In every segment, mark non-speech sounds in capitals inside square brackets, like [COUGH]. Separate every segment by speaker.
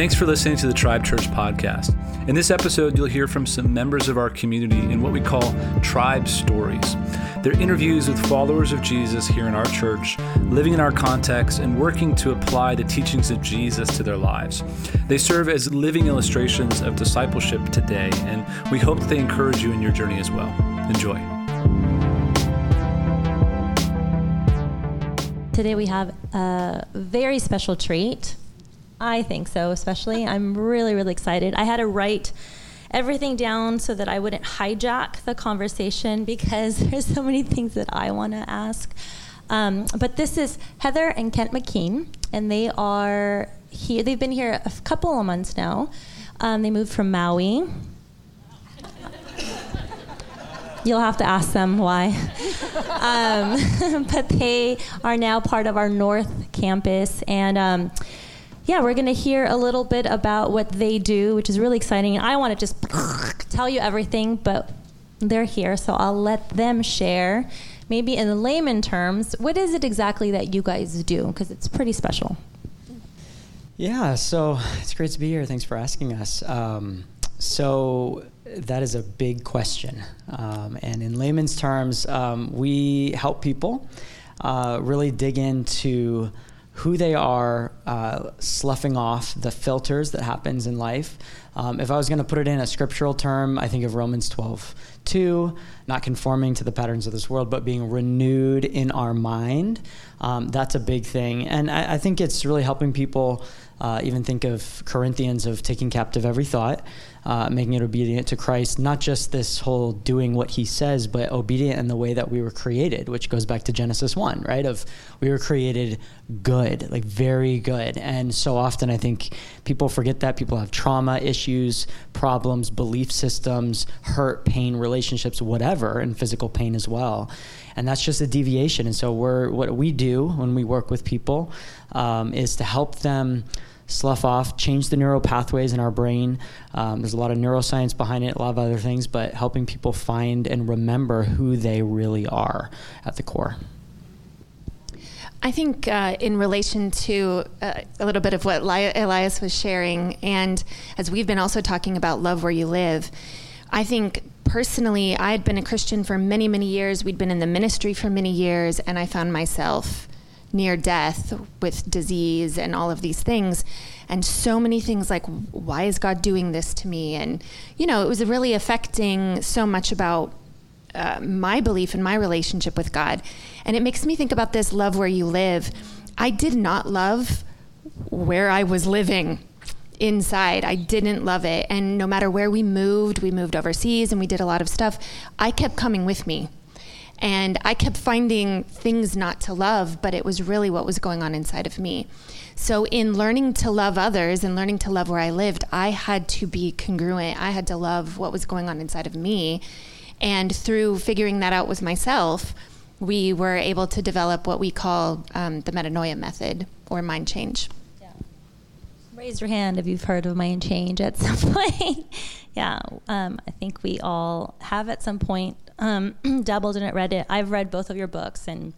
Speaker 1: Thanks for listening to the Tribe Church podcast. In this episode, you'll hear from some members of our community in what we call Tribe Stories. They're interviews with followers of Jesus here in our church, living in our context and working to apply the teachings of Jesus to their lives. They serve as living illustrations of discipleship today, and we hope they encourage you in your journey as well. Enjoy.
Speaker 2: Today we have a very special treat. I think so, especially. I'm really, really excited. I had to write everything down so that I wouldn't hijack the conversation because [LAUGHS] there's so many things that I want to ask. Um, but this is Heather and Kent McKean, and they are here. They've been here a couple of months now. Um, they moved from Maui. You'll have to ask them why. [LAUGHS] Um, [LAUGHS] but they are now part of our North Campus, and um, yeah, we're going to hear a little bit about what they do, which is really exciting. And I want to just [LAUGHS] tell you everything, but they're here, so I'll let them share. Maybe in layman terms, what is it exactly that you guys do? Because it's pretty special.
Speaker 3: Yeah, so it's great to be here. Thanks for asking us. Um, so that is a big question. Um, and in layman's terms, um, we help people uh, really dig into who they are, uh, sloughing off the filters that happens in life. Um, if I was going to put it in a scriptural term, I think of Romans 12, 2, not conforming to the patterns of this world, but being renewed in our mind. Um, that's a big thing. And I, I, think it's really helping people uh, even think of Corinthians of taking captive every thought uh, making it obedient to Christ, not just this whole doing what he says, but obedient in the way that we were created, which goes back to Genesis 1, right? Of we were created good, like very good. And so often I think people forget that. People have trauma issues, problems, belief systems, hurt, pain, relationships, whatever, and physical pain as well. And that's just a deviation. And so we're, what we do when we work with people um, is to help them slough off, change the neural pathways in our brain. Um, there's a lot of neuroscience behind it, a lot of other things, but helping people find and remember who they really are at the core.
Speaker 4: I think uh, in relation to uh, a little bit of what Elias was sharing, and as we've been also talking about love where you live, I think personally, I had been a Christian for many, many years. We'd been in the ministry for many years, and I found myself near death with disease and all of these things and so many things like why is god doing this to me and you know it was really affecting so much about uh, my belief and my relationship with god and it makes me think about this love where you live i did not love where i was living inside i didn't love it and no matter where we moved we moved overseas and we did a lot of stuff i kept coming with me and I kept finding things not to love, but it was really what was going on inside of me. So, in learning to love others and learning to love where I lived, I had to be congruent. I had to love what was going on inside of me. And through figuring that out with myself, we were able to develop what we call um, the metanoia method or mind change. Yeah.
Speaker 2: Raise your hand if you've heard of mind change at [LAUGHS] some point. yeah, um, I think we all have at some point um, [CLEARS THROAT] dabbled in it, read it. I've read both of your books, and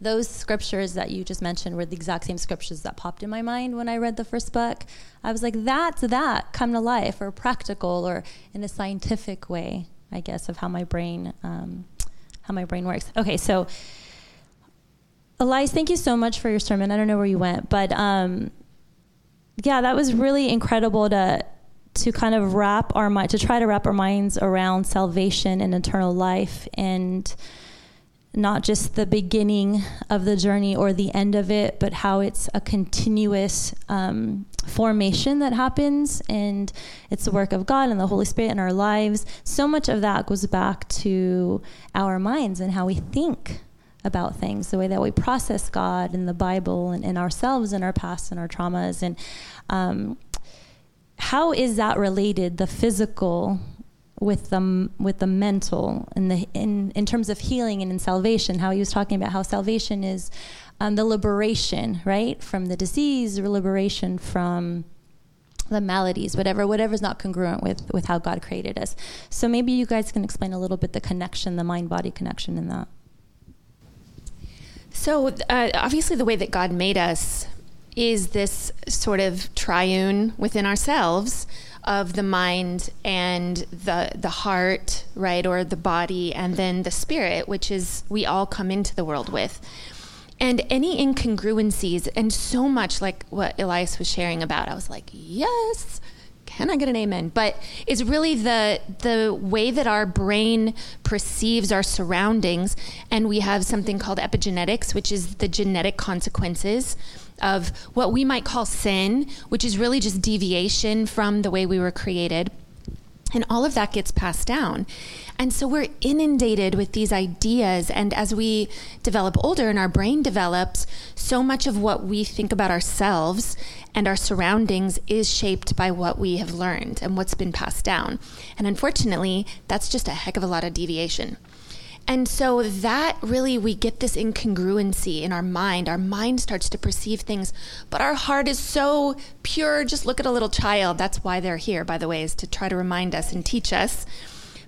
Speaker 2: those scriptures that you just mentioned were the exact same scriptures that popped in my mind when I read the first book. I was like, that's that come to life, or practical, or in a scientific way, I guess, of how my brain um, how my brain works. Okay, so. Elias, thank you so much for your sermon. I don't know where you went, but um, yeah, that was really incredible to to kind of wrap our mind to try to wrap our minds around salvation and eternal life and not just the beginning of the journey or the end of it, but how it's a continuous um, formation that happens, and it's the work of God and the Holy Spirit in our lives. So much of that goes back to our minds and how we think about things, the way that we process God and the Bible and, and ourselves and our past and our traumas. And um, how is that related, the physical with the with the mental and the in in terms of healing and in salvation? How he was talking about how salvation is um, the liberation, right, from the disease, liberation from the maladies, whatever, whatever's not congruent with with how God created us. So maybe you guys can explain a little bit the connection, the mind body connection in that.
Speaker 4: So uh, obviously, the way that God made us is this sort of triune within ourselves of the mind and the the heart, right, or the body, and then the spirit, which is we all come into the world with. And any incongruencies, and so much like what Elias was sharing about, I was like, yes, can I get an amen? But it's really the the way that our brain perceives our surroundings, and we have something called epigenetics, which is the genetic consequences of what we might call sin, which is really just deviation from the way we were created. And all of that gets passed down. And so we're inundated with these ideas. And as we develop older and our brain develops, so much of what we think about ourselves and our surroundings is shaped by what we have learned and what's been passed down. And unfortunately, that's just a heck of a lot of deviation. And so that really, we get this incongruency in our mind. Our mind starts to perceive things, but our heart is so pure. Just look at a little child. That's why they're here, by the way, is to try to remind us and teach us.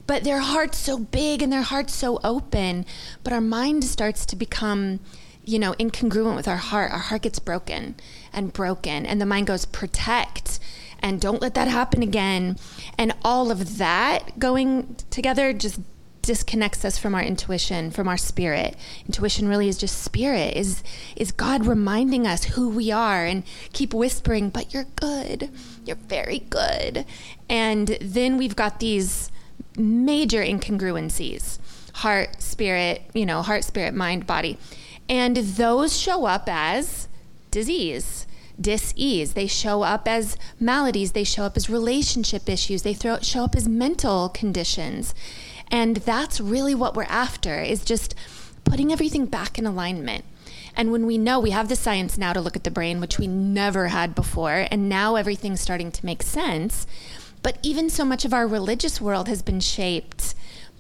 Speaker 4: But their heart's so big and their heart's so open, but our mind starts to become, you know, incongruent with our heart. Our heart gets broken and broken, and the mind goes, protect and don't let that happen again. And all of that going together just disconnects us from our intuition, from our spirit. Intuition really is just spirit, is is God reminding us who we are and keep whispering, but you're good. You're very good. And then we've got these major incongruencies. Heart, spirit, you know, heart, spirit, mind, body. And those show up as disease dis-ease they show up as maladies they show up as relationship issues they throw, show up as mental conditions and that's really what we're after is just putting everything back in alignment. And when we know we have the science now to look at the brain, which we never had before, and now everything's starting to make sense. But even so much of our religious world has been shaped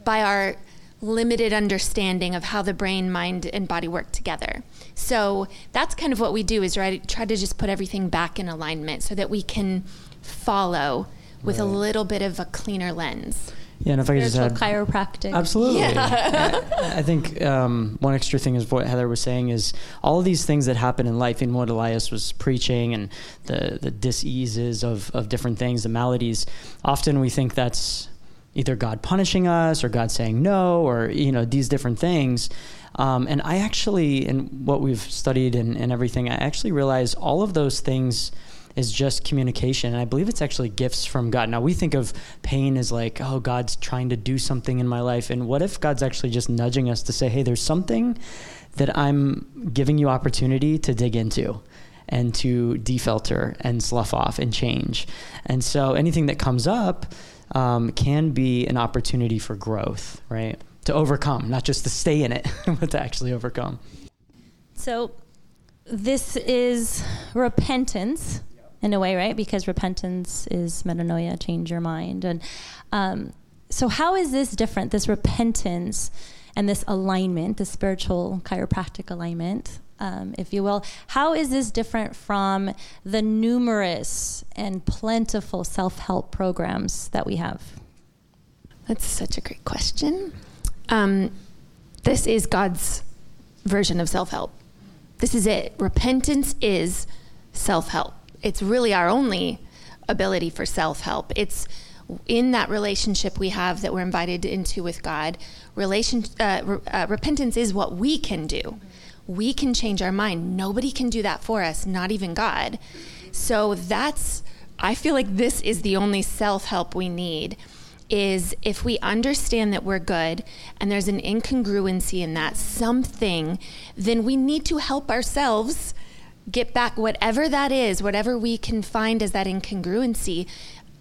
Speaker 4: by our limited understanding of how the brain, mind, and body work together. So that's kind of what we do is right, try to just put everything back in alignment so that we can follow with right. a little bit of a cleaner lens.
Speaker 3: Yeah, and if I could just add
Speaker 2: chiropractic.
Speaker 3: Absolutely. Yeah. [LAUGHS] I think um, one extra thing is what Heather was saying is all of these things that happen in life, in what Elias was preaching, and the the diseases of of different things, the maladies. Often we think that's either God punishing us or God saying no, or you know these different things. Um, and I actually, in what we've studied and, and everything, I actually realize all of those things is just communication. And I believe it's actually gifts from God. Now, we think of pain as like, oh, God's trying to do something in my life. And what if God's actually just nudging us to say, hey, there's something that I'm giving you opportunity to dig into? and to defilter and slough off and change. And so anything that comes up um, can be an opportunity for growth, right? To overcome, not just to stay in it, [LAUGHS] but to actually overcome.
Speaker 2: So this is repentance in a way, right? Because repentance is metanoia, change your mind. And um, so, how is this different, this repentance and this alignment, the spiritual chiropractic alignment, um, if you will? How is this different from the numerous and plentiful self help programs that we have?
Speaker 4: That's such a great question. Um, this is God's version of self help. This is it. Repentance is self help it's really our only ability for self help. It's in that relationship we have that we're invited into with God. Relation, uh, re- uh, repentance is what we can do. We can change our mind. Nobody can do that for us, not even God. So that's, I feel like this is the only self help we need. Is if we understand that we're good and there's an incongruency in that something, then we need to help ourselves get back whatever that is, whatever we can find as that incongruency.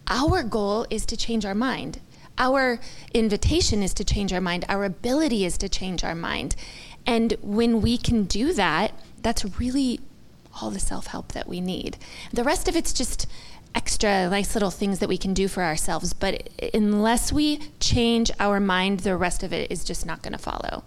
Speaker 4: Our goal is to change our mind. Our invitation is to change our mind. Our ability is to change our mind. And when we can do that, that's really all the self help that we need. The rest of it's just extra nice little things that we can do for ourselves. But unless we change our mind, the rest of it is just not going to follow.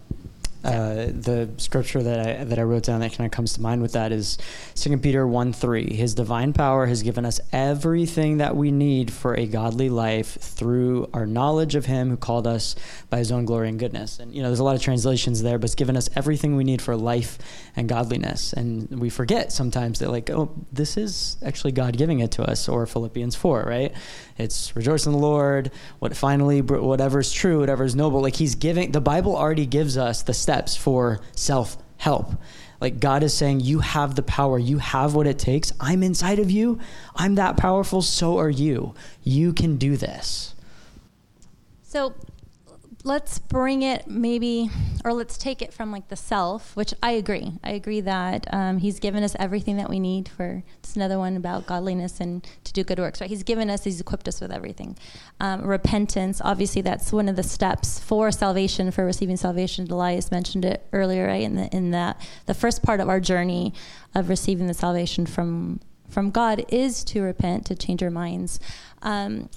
Speaker 3: Uh, the scripture that I, that I wrote down that kind of comes to mind with that is 2 Peter 1 3. His divine power has given us everything that we need for a godly life through our knowledge of Him who called us by His own glory and goodness. And, you know, there's a lot of translations there, but it's given us everything we need for life and godliness. And we forget sometimes that, like, oh, this is actually God giving it to us, or Philippians 4, right? It's rejoice in the Lord, what finally, whatever's true, whatever's noble. Like, He's giving, the Bible already gives us the steps for self help. Like God is saying, You have the power, you have what it takes. I'm inside of you. I'm that powerful, so are you. You can do this.
Speaker 2: So let's bring it maybe or let's take it from like the self which i agree. I agree that um, he's given us everything that we need for it's another one about godliness and to do good works right? He's given us he's equipped us with everything. Um, repentance obviously that's one of the steps for salvation for receiving salvation. Elias mentioned it earlier right in, the, in that the first part of our journey of receiving the salvation from from god is to repent to change our minds. Um,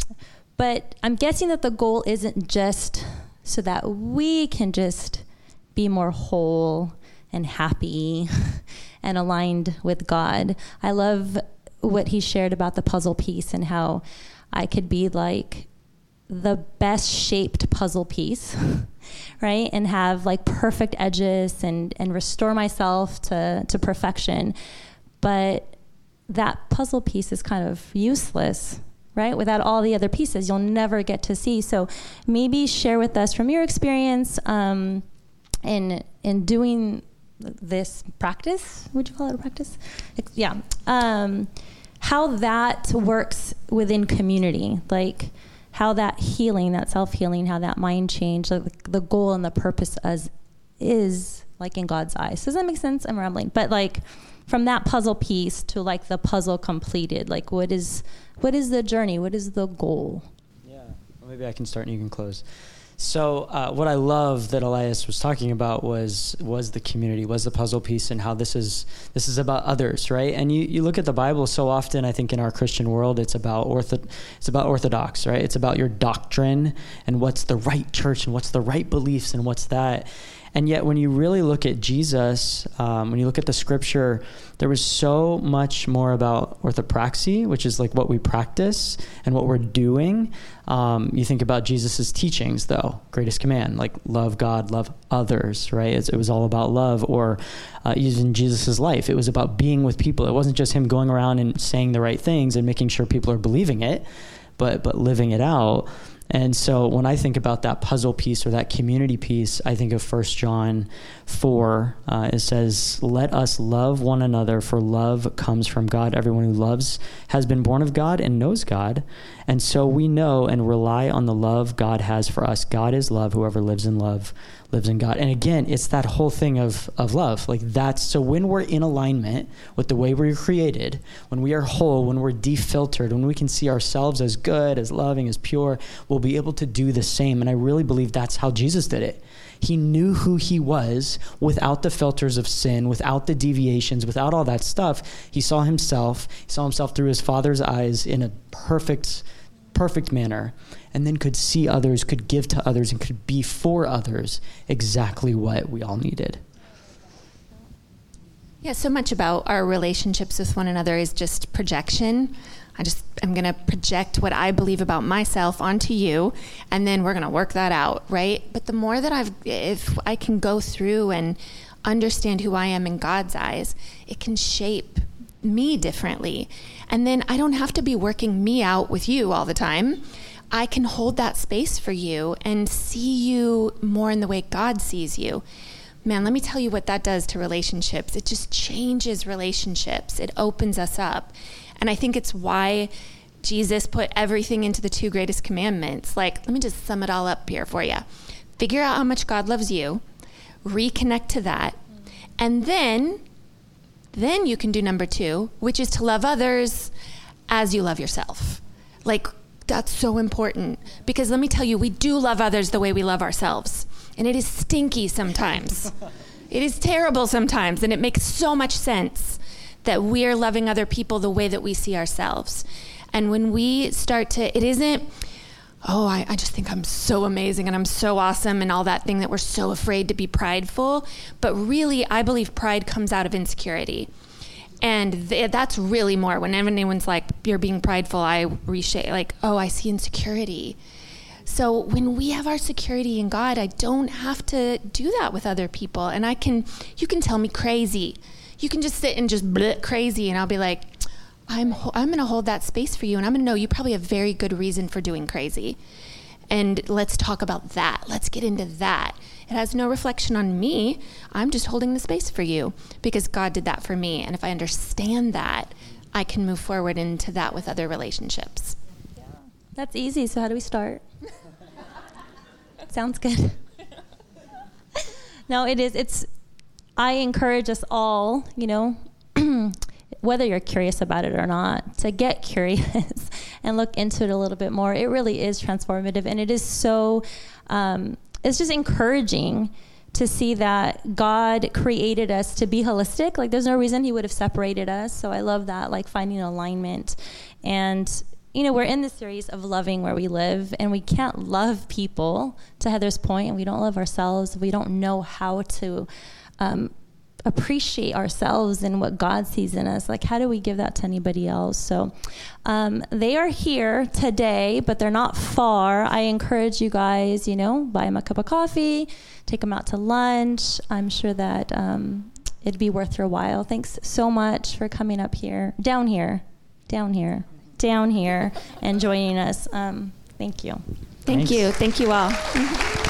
Speaker 2: but i'm guessing that the goal isn't just so that we can just be more whole and happy [LAUGHS] and aligned with God. I love what he shared about the puzzle piece and how I could be like the best shaped puzzle piece, [LAUGHS] right? And have like perfect edges and and restore myself to to perfection. But that puzzle piece is kind of useless right? Without all the other pieces, you'll never get to see. So maybe share with us from your experience um, in in doing this practice. Would you call it a practice? Yeah. Um, how that works within community, like how that healing, that self healing, how that mind change, like the goal and the purpose as is like in God's eyes. Does that make sense? I'm rambling, but like from that puzzle piece to like the puzzle completed, like what is what is the journey? What is the goal?
Speaker 3: Yeah, well, maybe I can start and you can close. So uh, what I love that Elias was talking about was was the community, was the puzzle piece, and how this is this is about others, right? And you, you look at the Bible so often. I think in our Christian world, it's about ortho, it's about orthodox, right? It's about your doctrine and what's the right church and what's the right beliefs and what's that. And yet, when you really look at Jesus, um, when you look at the scripture, there was so much more about orthopraxy, which is like what we practice and what we're doing. Um, you think about Jesus' teachings, though, greatest command, like love God, love others, right? It's, it was all about love. Or uh, even Jesus' life, it was about being with people. It wasn't just him going around and saying the right things and making sure people are believing it, but, but living it out. And so when I think about that puzzle piece or that community piece, I think of 1 John 4. Uh, it says, Let us love one another, for love comes from God. Everyone who loves has been born of God and knows God. And so we know and rely on the love God has for us. God is love. Whoever lives in love lives in God. And again, it's that whole thing of, of love. Like that's so when we're in alignment with the way we're created, when we are whole, when we're defiltered, when we can see ourselves as good, as loving, as pure, we'll be able to do the same. And I really believe that's how Jesus did it. He knew who he was without the filters of sin, without the deviations, without all that stuff. He saw himself, he saw himself through his father's eyes in a perfect perfect manner and then could see others, could give to others, and could be for others exactly what we all needed.
Speaker 4: Yeah, so much about our relationships with one another is just projection. I just am going to project what I believe about myself onto you, and then we're going to work that out, right? But the more that I've, if I can go through and understand who I am in God's eyes, it can shape me differently. And then I don't have to be working me out with you all the time. I can hold that space for you and see you more in the way God sees you. Man, let me tell you what that does to relationships. It just changes relationships, it opens us up. And I think it's why Jesus put everything into the two greatest commandments. Like, let me just sum it all up here for you. Figure out how much God loves you, reconnect to that, and then then you can do number 2, which is to love others as you love yourself. Like that's so important because let me tell you, we do love others the way we love ourselves. And it is stinky sometimes. [LAUGHS] it is terrible sometimes. And it makes so much sense that we are loving other people the way that we see ourselves. And when we start to, it isn't, oh, I, I, just think I'm so amazing and I'm so awesome and all that thing that we're so afraid to be prideful. But really, I believe pride comes out of insecurity. And th- that's really more when anyone's like, you're being prideful, I reshape, like, oh, I see insecurity. So when we have our security in God, I don't have to do that with other people. And I can, you can tell me crazy. You can just sit and just bleh, crazy, and I'll be like, I'm, I'm going to hold that space for you, and I'm going to know you probably have very good reason for doing crazy. And let's talk about that. Let's get into that. It has no reflection on me. I'm just holding the space for you because God did that for me. And if I understand that, I can move forward into that with other relationships.
Speaker 2: Yeah. That's easy. So, how do we start? [LAUGHS] Sounds good. [LAUGHS] no, it is. It's. I encourage us all, you know, [CLEARS THROAT] whether you're curious about it or not, to get [LAUGHS] curious and look into it a little bit more. It really is transformative, and it is so. Um, it's just encouraging to see that God created us to be holistic. Like, there's no reason He would have separated us. So I love that, like finding alignment. And, you know, we're in the series of loving where we live, and we can't love people to Heather's point, and we don't love ourselves. We don't know how to um, appreciate ourselves and what God sees in us. Like, how do we give that to anybody else? So, um, they are here today, but they're not far. I encourage you guys, you know, buy them a cup of coffee, take them out to lunch. I'm sure that um, it'd be worth your while. Thanks so much for coming up here, down here, down here, down here, and joining us. Um, thank you.
Speaker 4: Thank Thanks. you. Thank you all. [LAUGHS]